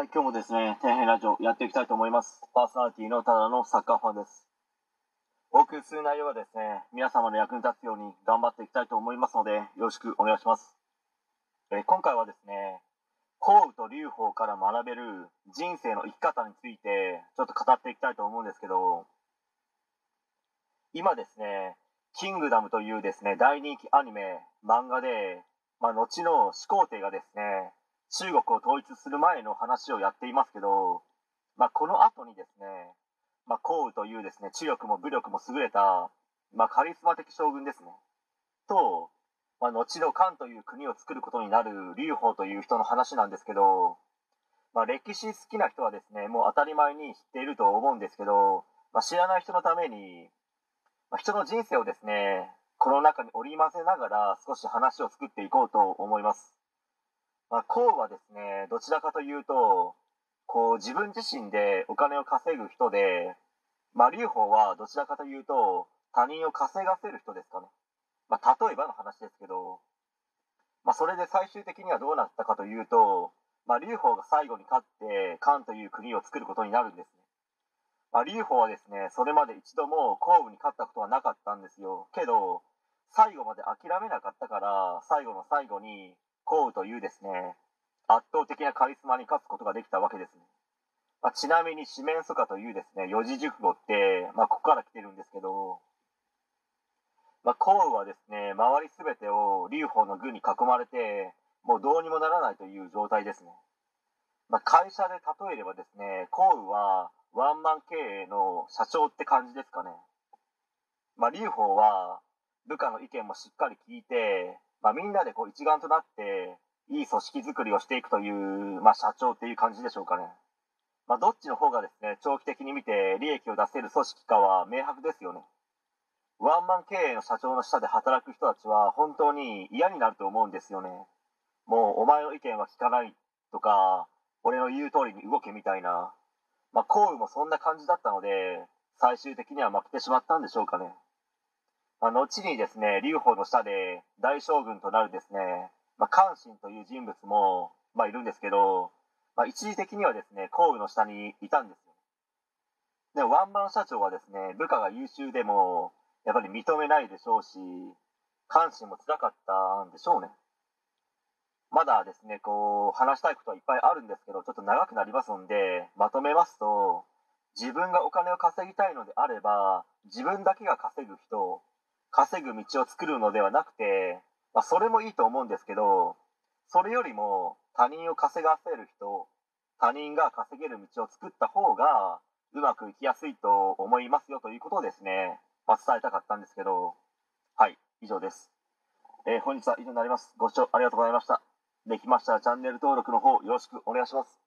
はい、今日もですね、天変ラジオやっていきたいと思います。パーソナリティのただのサッカーファンです。お送りする内容はですね、皆様の役に立つように頑張っていきたいと思いますので、よろしくお願いします。え今回はですね、幸雨と劉邦から学べる人生の生き方について、ちょっと語っていきたいと思うんですけど、今ですね、キングダムというですね、大人気アニメ、漫画で、まあ、後の始皇帝がですね、中国を統一する前の話をやっていますけど、まあ、この後にですね、まあ、項羽というですね、知力も武力も優れた、まあ、カリスマ的将軍ですね。と、まあ、後の漢という国を作ることになる劉邦という人の話なんですけど、まあ、歴史好きな人はですね、もう当たり前に知っていると思うんですけど、まあ、知らない人のために、まあ、人の人生をですね、この中に織り交ぜながら少し話を作っていこうと思います。まあ、こうはですね、どちらかというと、こう自分自身でお金を稼ぐ人で、まあ、劉邦はどちらかというと、他人を稼がせる人ですかね。まあ、例えばの話ですけど、まあ、それで最終的にはどうなったかというと、まあ、劉邦が最後に勝って、漢という国を作ることになるんですね。まあ、劉邦はですね、それまで一度も項羽に勝ったことはなかったんですよ。けど、最後まで諦めなかったから、最後の最後に、項羽というですね、圧倒的なカリスマに勝つことができたわけですね。まあ、ちなみに四面楚歌というですね、四字熟語って、まあ、ここから来てるんですけど、まあ、項羽はですね、周りすべてを劉邦の軍に囲まれて、もうどうにもならないという状態ですね。まあ、会社で例えればですね、項羽はワンマン経営の社長って感じですかね。まあ、劉邦は部下の意見もしっかり聞いて、まあ、みんなでこう一丸となって、いい組織づくりをしていくという、まあ、社長っていう感じでしょうかね。まあ、どっちの方がですね、長期的に見て利益を出せる組織かは明白ですよね。ワンマン経営の社長の下で働く人たちは本当に嫌になると思うんですよね。もうお前の意見は聞かないとか、俺の言う通りに動けみたいな。まあ、項羽もそんな感じだったので、最終的には負けてしまったんでしょうかね。まあ、後にですね、劉邦の下で大将軍となるですね、まあ、関心という人物も、まあ、いるんですけど、まあ、一時的にはですね、項羽の下にいたんですよ。でワンマン社長はですね、部下が優秀でも、やっぱり認めないでしょうし、関心も辛かったんでしょうね。まだですね、こう、話したいことはいっぱいあるんですけど、ちょっと長くなりますので、まとめますと、自分がお金を稼ぎたいのであれば、自分だけが稼ぐ人、稼ぐ道を作るのではなくて、まあ、それもいいと思うんですけど、それよりも他人を稼がせる人、他人が稼げる道を作った方が、うまくいきやすいと思いますよということをですね、まあ、伝えたかったんですけど、はい、以上です。えー本日は以上になります。ご視聴ありがとうございました。できましたらチャンネル登録の方よろしくお願いします。